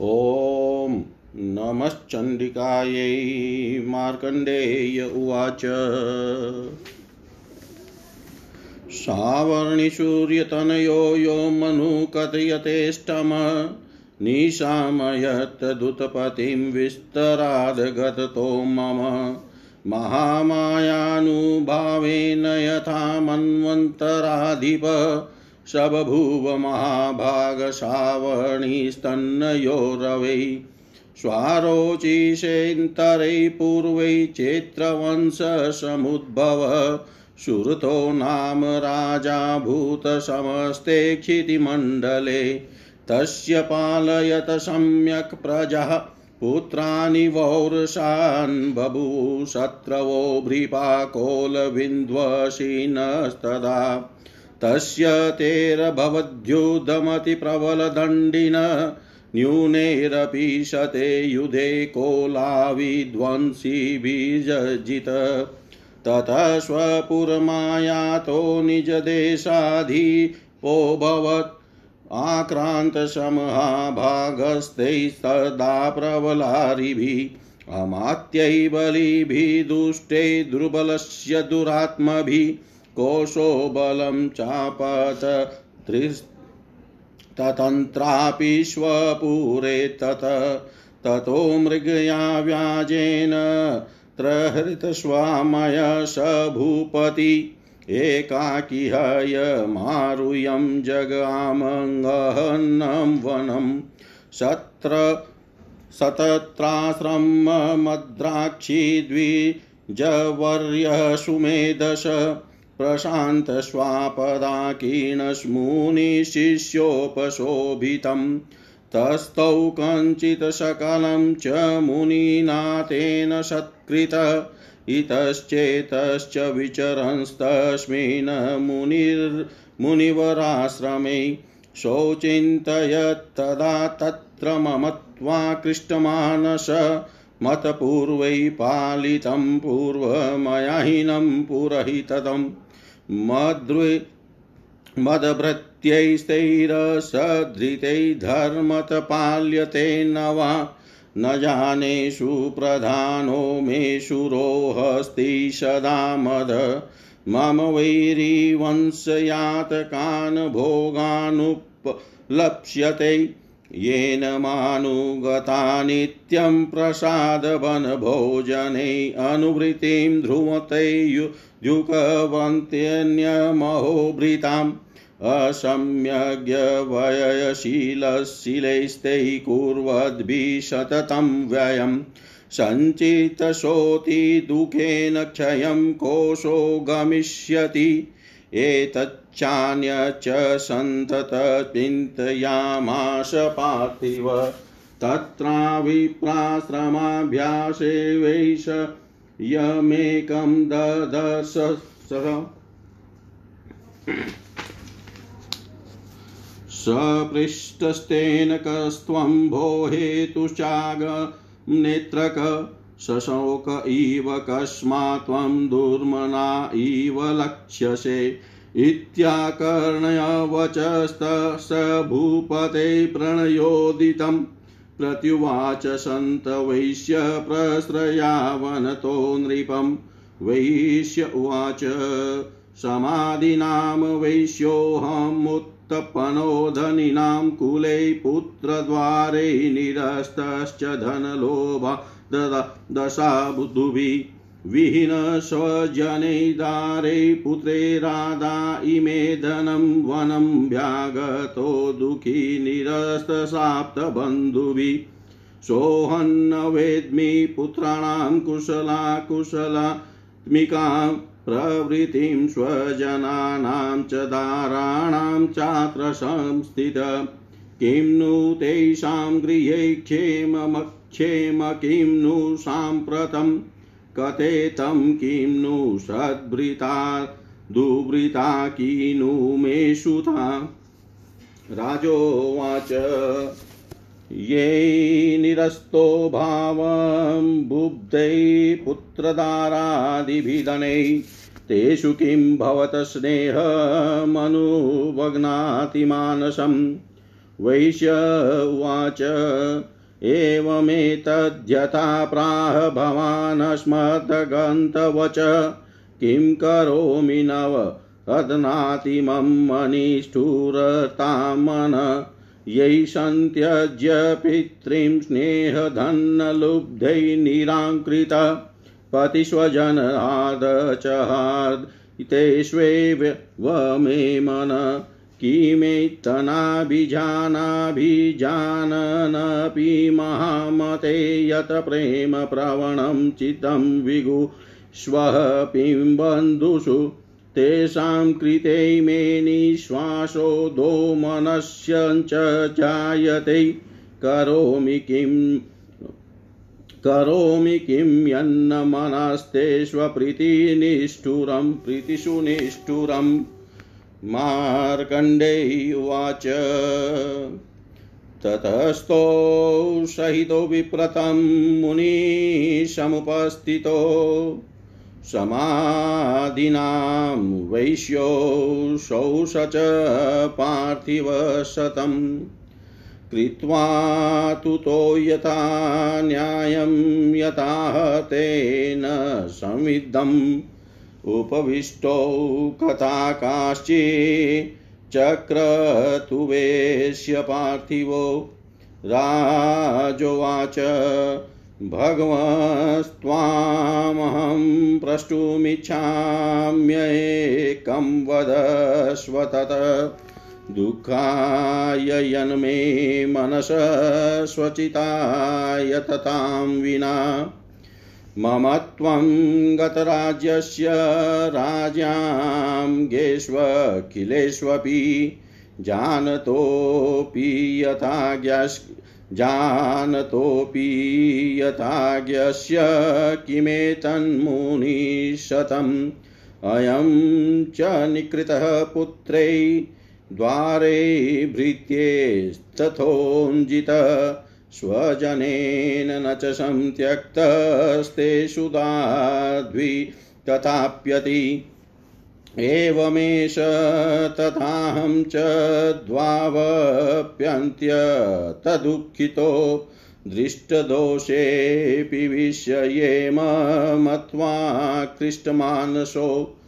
ॐ नमश्चण्डिकायै मार्कण्डेय उवाच। सावर्णिसूर्यतनयो यो मनुकथयतेष्टम निशामयत्तदुत्पत्तिं विस्तराद्गततो मम। महामायानुभावेन यथा मन्वन्तराधिप स बभूव महाभागसावर्णिस्तन्नयो रवै स्वारोचिषेन्तरै पूर्वै चैत्रवंशसमुद्भव सुरतो नाम राजा भूतसमस्ते क्षितिमण्डले तस्य पालयत सम्यक् प्रजः पुत्राणि वौरसान् बभूव शत्रवो भ्रीपाकोलविन्ध्वसिनस्तदा तस्य तेरभवद्युद्धमतिप्रबलदण्डिन न्यूनैरपि शते युधे कोलाविध्वंसीभिजजित ततः स्वपुरमायातो निजदेशाधिपोऽभवत् आक्रान्तसमहाभागस्तैस्तदा प्रबलारिभिः अमात्यै बलिभिः दुष्टै दुर्बलस्य दुरात्मभिः। कोशो बलं चापत ततन्त्रापि स्वपुरे तत। ततो मृगया व्याजेन त्रहृतस्वामय स भूपति एकाकी हयमारुयं जगामङ्गहन्नं वनं। सत्र सतत्राश्रममद्राक्षी द्विजवर्य सुमेधश प्रशान्तस्वापदाकीर्णस्मुनिशिष्योपशोभितं तस्थौ कञ्चित् सकलं च मुनिनाथेन सत्कृत। इतश्चेतश्च विचरंस्तस्मिन् मुनिर्मुनिवराश्रमे शोचिन्तयत्तदा तत्र ममत्वाकृष्टमानस मतपूर्वै पालितं पूर्वमयाहीनं पुरहितदम्। मद्वि मदभृत्यैस्तैरसधृतैर्धर्मतपाल्यते न वा न जानेषु प्रधानो मे शुरोहस्ति सदा मद। मम वैरीवंशयातकान् भोगानुपलप्स्यते। येन मानुगता नित्यं प्रसादवनभोजने अनुवृत्तिं ध्रुवते युकवन्त्यन्यमहोभृताम् असम्यग्यवयशीलशीलैस्तैः कुर्वद्भिः सततं व्ययम्। सञ्चितशोति दुःखेन क्षयं कोशो गमिष्यति। एतच्चान्यच्च सन्ततचिन्तयामाश पार्थिव। तत्राविप्राश्रमाभ्यासे वैष यमेकं ददश सपृष्टस्तेन कस्त्वं भो हेतुश्चाग नेत्रक शशोक इव कस्मात् त्वं दुर्मना इव लक्ष्यसे। इत्याकर्ण्यवचस्त भूपते प्रणयोदितं प्रत्युवाच सन्तवैश्य प्रश्रयावनतो नृपं वैश्य उवाच समाधिनां वैश्योऽहमुत्तपनोधनिनां कुले पुत्रद्वारे निरस्तश्च धनलोभा दशा बुद्धुभिः। विहीन स्वजने दारे पुत्रेरादा इमे धनं वनं व्यागतो दुःखी निरस्तसाप्तबन्धुभिः। सोऽहन्न वेद्मि पुत्राणां कुशला कुशलात्मिकां प्रवृत्तिं स्वजनानां च दाराणां चात्र संस्थित किं नु तेषां गृहे क्षेममक्षेम किं नु साम्प्रतं कथेतं किं नु सद्भृता, दुभृता किनु मे सुता राजोवाच, ये निरस्तो भावं बुब्धै पुत्रदारादिभिधनैः तेषु किं भवत स्नेहमनुवग्नाति मानसम् वैश्य उवाच एवमेतद्यथा प्राह भवानस्मद्गन्तवच किं करोमि नव? अदनातिमं मनिष्ठुरतामन यै सन्त्यज्य पितॄं स्नेहधनलुब्धै निराकृत पतिस्वजनहादचहाद् तेष्वेव मे मन। किमेत्तनाभिजानाभिजाननपि महामते यत् प्रेम प्रवणं चित्तं विगु श्वः पिम्बन्धुषु तेषां कृते मे निःश्वासो दो मनस्यञ्च जायते। करोमि किं करोमि किं यन्नमनस्तेष्वप्रीतिनिष्ठुरं प्रीतिषु निष्ठुरम्। मार्कण्डेय उवाच ततस्थो सहितो विप्रतं मुनिसमुपस्थितो समाधिनां वैश्यो शौष च पार्थिवशतं कृत्वा तुतो यथा न्यायं यथा तेन संविद्धम्। उपविष्टौ कथा काश्चिच्चक्रतुवेश्य पार्थिवो। राजोवाच, भगवस्त्वामहं प्रष्टुमिच्छाम्येकं वदस्व तत् दुःखाय यन्मे मनस स्वचिताय ततां विना मम त्वं गतराज्यस्य राज्यां गेष्वखिलेष्वपि जानतोऽपि यथाज्ञस् जानतोऽपि यथाज्ञस्य किमेतन्मुनिशतम्। अयं च निकृतः पुत्रै द्वारे भृत्येस्तथोञ्जितः स्वजनेन न च संत्यक्तस्तेषु दाद्वि तथाप्यति। एवमेष तथाहं च द्वावप्यन्त्यतदुःखितो दृष्टदोषेऽपि विषयेम मत्वा कृष्टमानसो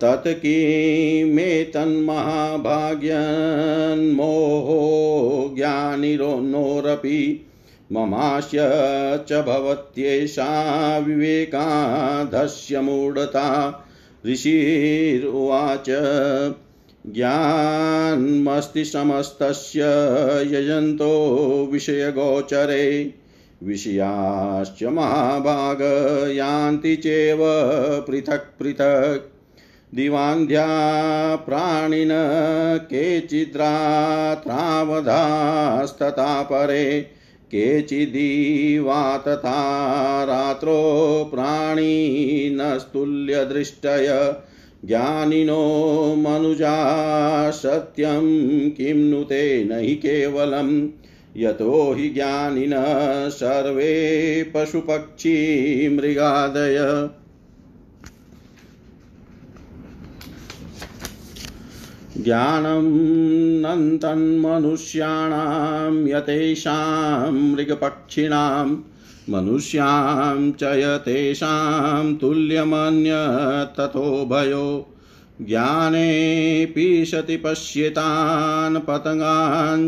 तत् किमेतन्महाभाग्यन्मोहो ज्ञानिरोन्नोरपि ममास्य च भवत्येषा विवेकाधस्य मूढता ऋषिरुवाच, ज्ञानमस्ति समस्तस्य यजन्तो विषयगोचरे। विषयाश्च महाभाग यान्ति चेव पृथक् पृथक्। दिवान्ध्या प्राणिन केचिद्रात्रावधास्तथा परे। केचिदीवा तथा रात्रो प्राणिनस्तुल्यदृष्टय ज्ञानिनो मनुजा सत्यं किं नु ते न हि केवलं। यतो हि ज्ञानिनः सर्वे पशुपक्षी मृगादय। ज्ञानं नन्तन्मनुष्याणां यतेषां मृगपक्षिणां मनुष्यां च यतेषां तुल्यमन्यततो भयो ज्ञानेऽपि सति पश्येतान् पतङ्गान्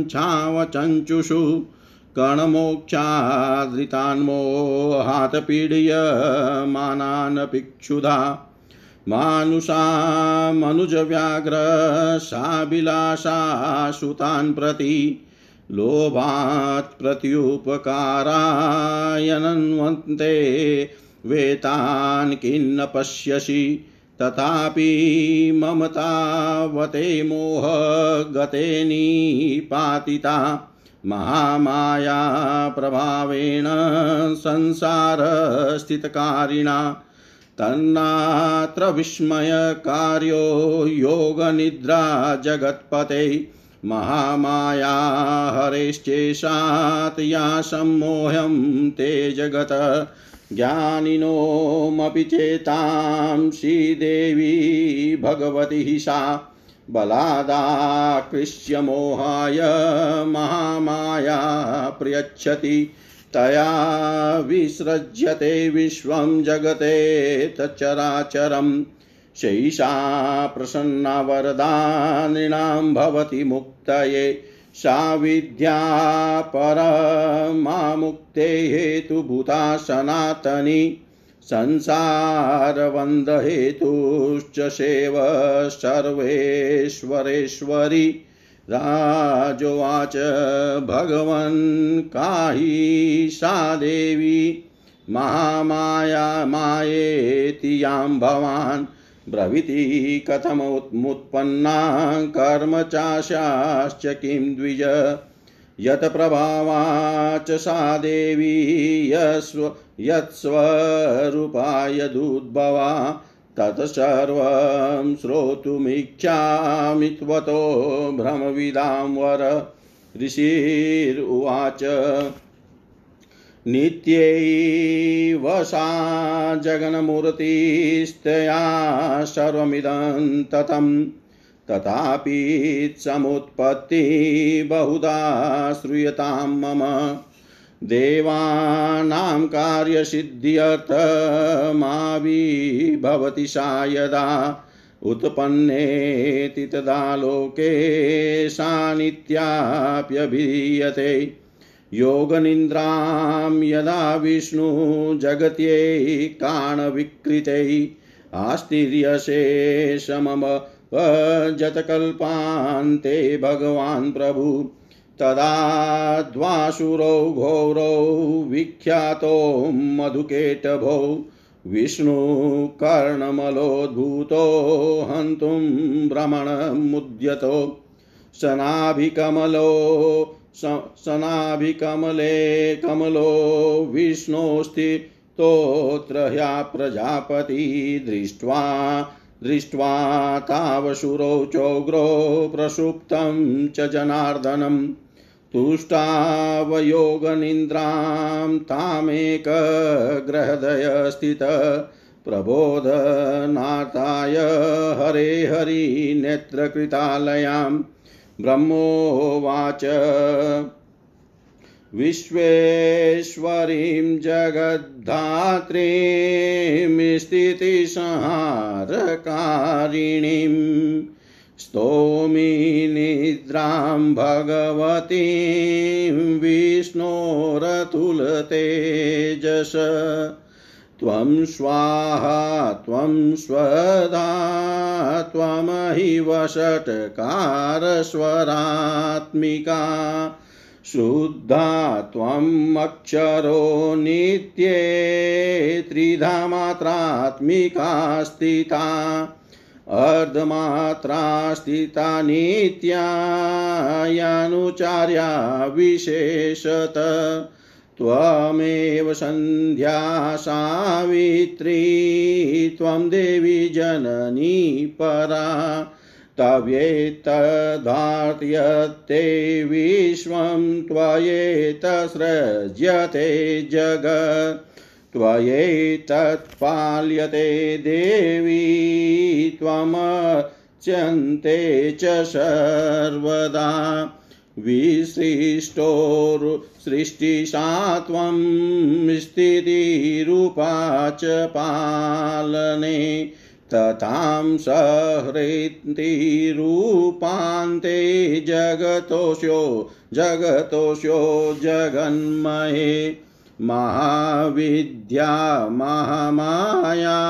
कणमोक्षादृतान्मोहात् पीड्यमानान् पिक्षुधा मानुषा मनुजव्याघ्रशाभिलाषासुतान् प्रति लोभात् प्रत्युपकारायनन्वन्ते वेतान् किन्न पश्यसि तथापि ममतावते मोहगते निपातिता महामाया प्रभावेण संसारस्थितकारिणा तन्नात्र विस्मयकार्यो योगनिद्रा जगत्पते। महामाया हरेश्चेषात् या सम्मोह्यं ते जगत। ज्ञानिनोमपि चेतांसि देवी भगवती सा बलादाकृष्य मोहाय महामाया प्रयच्छति। तया विसृज्यते विश्वं जगते तच्चराचरम् शैषा प्रसन्ना वरदा नृणां भवति मुक्तये। सा विद्या परमामुक्ते हेतुभूता सनातनी संसारवन्दहेतुश्च सेव सर्वेश्वरेश्वरी। राजोवाच भगवन् काहि सा देवी, महामाया मायेति यां भवान् ब्रवीति कथमुत्पन्ना कर्म चाशाश्च किं द्विज। च सा देवी यस्व यत्स्वरूपा यदुद्भवा तत्सर्वं श्रोतुमिच्छामि त्वतो भ्रमविदां वर। ऋषिरुवाच नित्यैव सा जगन्मूर्तिस्तया सर्वमिदं ततं, तथापि समुत्पत्ति बहुधा श्रूयतां मम। देवानां कार्यसिद्ध्यर्थमाविभवति सा यदा उत्पन्नेति तदा लोके सा नित्याप्यभिधीयते। योगनिन्द्रां यदा विष्णु जगत्यैकाणविकृतै आस्तिर्यशेषमजतकल्पान्ते भगवान् प्रभु। तदा द्वासुरौ घोरौ विख्यातो मधुकेटभौ विष्णुकर्णमलोद्भूतो हन्तुं भ्रमणमुद्यतो सनाभिकमलो सनाभिकमले कमलो विष्णोस्थितोऽत्र ह्या प्रजापति दृष्ट्वा दृष्ट्वा तावशुरौ चोग्रो प्रसुप्तं च जनार्दनम् तुष्टावयोगनिन्द्रां तामेकग्रहदय स्थित प्रबोधनाथाय हरे हरिनेत्रकृतालयाम् ब्रह्मोवाच विश्वेश्वरीं जगद्धात्रीं स्थितिसंहारकारिणीं स्तोमि निद्रां भगवतीं विष्णोरतुलतेजस। त्वं स्वाहा, त्वं स्वधा त्वमहि वषट्कारस्वरात्मिका। शुद्धा त्वमक्षरो नित्ये त्रिधा मात्रात्मिका स्थिता। अर्धमात्रा स्थिता नित्यायानुचार्या विशेषत त्वमेव सन्ध्या सावित्री, त्वं देवी जननी परा। तव्येतदार्त्यते विश्वं, त्वयेतसृज्यते जगत् त्वयैतत्पाल्यते देवी त्वमच्यन्ते च सर्वदा। विसृष्टोरु सृष्टिशा त्वं स्थितिरूपा च पालने। तथां सहृतिरूपान्ते जगतोषो जगतोषो जगन्मये महाविद्या महामाया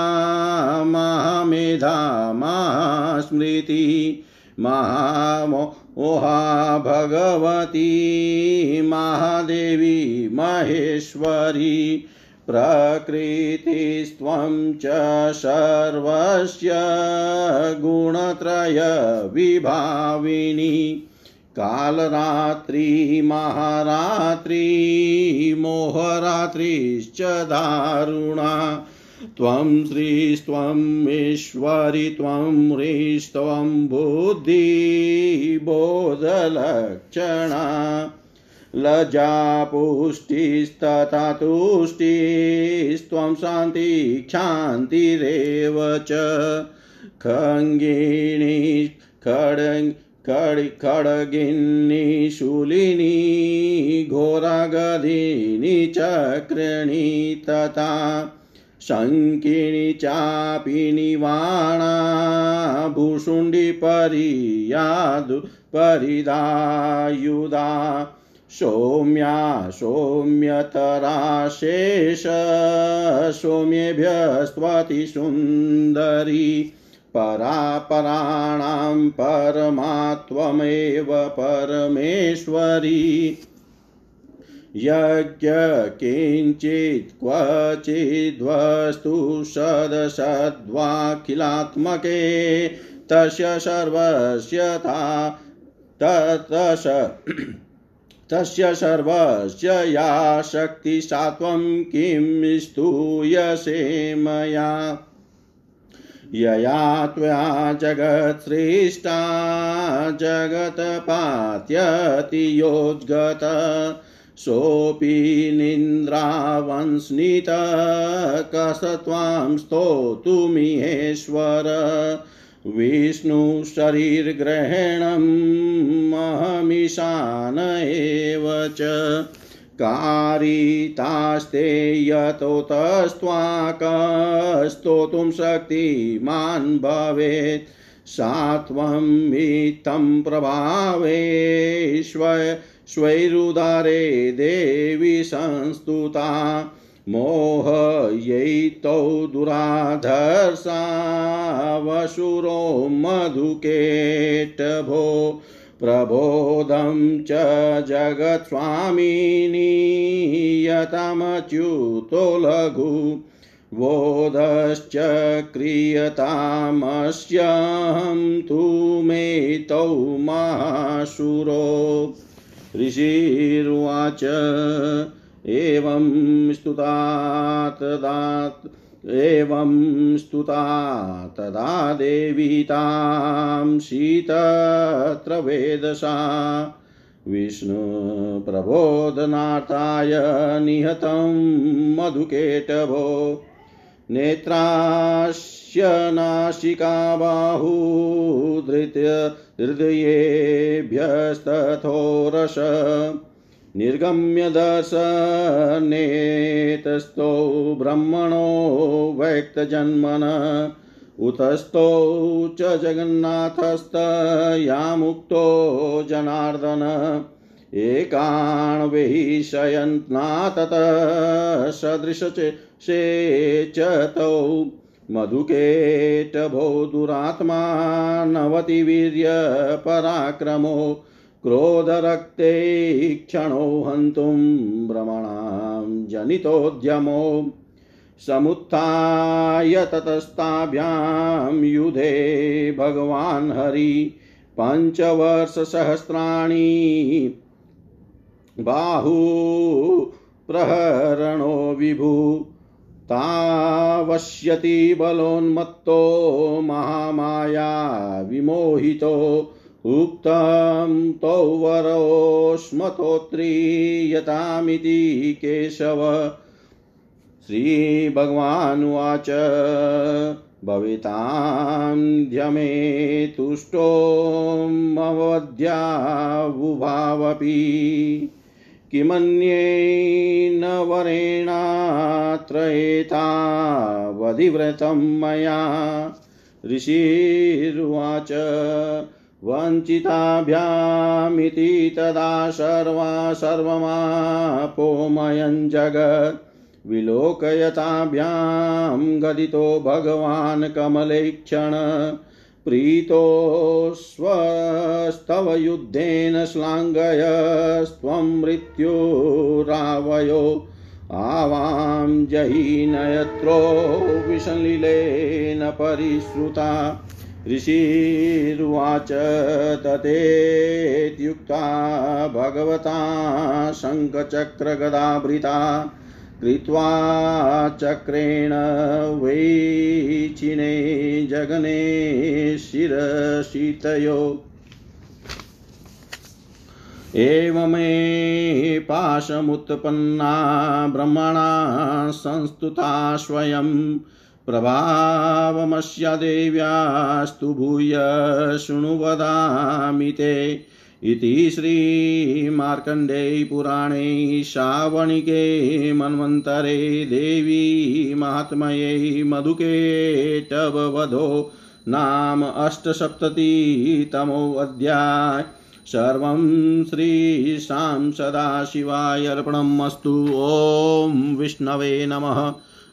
महामेधा महास्मृति महामोहा भगवती महादेवी महेश्वरी प्रकृतिस्त्वं च सर्वस्य गुणत्रयविभाविनी। कालरात्रि महारात्री मोहरात्रिश्च दारुणा. त्वं श्रीस्त्वम् ईश्वरि त्वं ह्रीस्त्वं बुद्धिबोधलक्षणा लज्जापुष्टिस्तथा तुष्टिस्त्वं शान्तिक्षान्तिरेव च खङ्गिणी खड् खड् शूलिनी घोरगदिनी चक्रिणी तथा शङ्किणी चापि निवाणा भूषुण्डिपरियादु परिदायुधा सौम्या सौम्यतराशेष सौम्येभ्यस्त्वति सुन्दरी परापराणां परमात्वमेव परमेश्वरी। यज्ञ किञ्चित् क्वचिद्वस्तु सदसद्वाखिलात्मके तस्य सर्वस्य ततस तस्य सर्वस्य या शक्तिसा त्वं किं स्तूयसे मया। यया त्वया जगत्सृष्टा योज्गत सोऽपि निन्द्रावंस्नित कस त्वां स्तोतुमिहेश्वर विष्णुशरीरग्रहणम् अहमिशान एव च। कारितास्ते यतोतस्त्वाकस्तोतुं शक्तिमान् भवेत्। सा त्वं मित्तं प्रभावेश्व स्वैरुदारे देवी संस्तुता। मोहयैतौ दुराधर्षावशुरो मधुकेटभो। प्रबोधं च जगत्स्वामिनी यतमच्युतो लघु। बोधश्च क्रियतामस्यहं तु मेतौ माशुरो ऋषिरुवाच एवं स्तुता तदा एवं स्तुता तदा देवी तां शीतत्र वेदसा विष्णुप्रबोधनार्थाय निहतं मधुकेटभो नेत्रास्य नासिका बाहुधृत्य हृदयेभ्यस्तथोरस निर्गम्य दर्शनेतस्थौ ब्रह्मणो व्यक्तजन्मन, उतस्थौ च जगन्नाथस्तयामुक्तो जनार्दन। एकाण्वेशयन्त्ना ततः सदृशचे च तौ। मधुकेटभो दुरात्मा नवतिवीर्यपराक्रमो क्रोधरक्ते क्षणो हन्तुं भ्रमणां जनितोद्यमो समुत्थाय ततस्ताभ्यां युधे भगवान् हरि पञ्चवर्षसहस्राणि बाहु विभु तावश्यति बलोन्मत्तो महामाया विमोहितो उक्तं तौ वरोस्मतोत्रीयतामिति केशव। श्रीभगवानुवाच भवितां ध्यमे तुष्टोमवद्यावुभावपि किमन्येन वरेणात्रयेतावधिव्रतं मया। ऋषिरुवाच वञ्चिताभ्यामिति तदा सर्वा सर्वमापोमयं जगत् विलोकयताभ्यां गदितो भगवान् कमलेक्षण प्रीतोस्वस्तव युद्धेन श्लाघयस्त्वं मृत्युरावयो आवां जहीनयत्रो विसलिलेन परिश्रुता ऋषिरुवाच ततेत्युक्ता भगवता शङ्खचक्रगदाभृता कृत्वा चक्रेण वैचिने जगने शिरसितयो। एवमे पाशमुत्पन्ना ब्रह्मणा संस्तुता स्वयं प्रभावमस्य देव्यास्तु भूय शृणु वदामि ते। इति श्रीमार्कण्डेयपुराणे श्रावणिके मन्वन्तरे देवी महात्मये मधुकेटववधो नाम अष्टसप्ततितमोऽध्याय। सर्वं श्रीशां सदाशिवाय अर्पणम् अस्तु। ॐ विष्णवे नमः।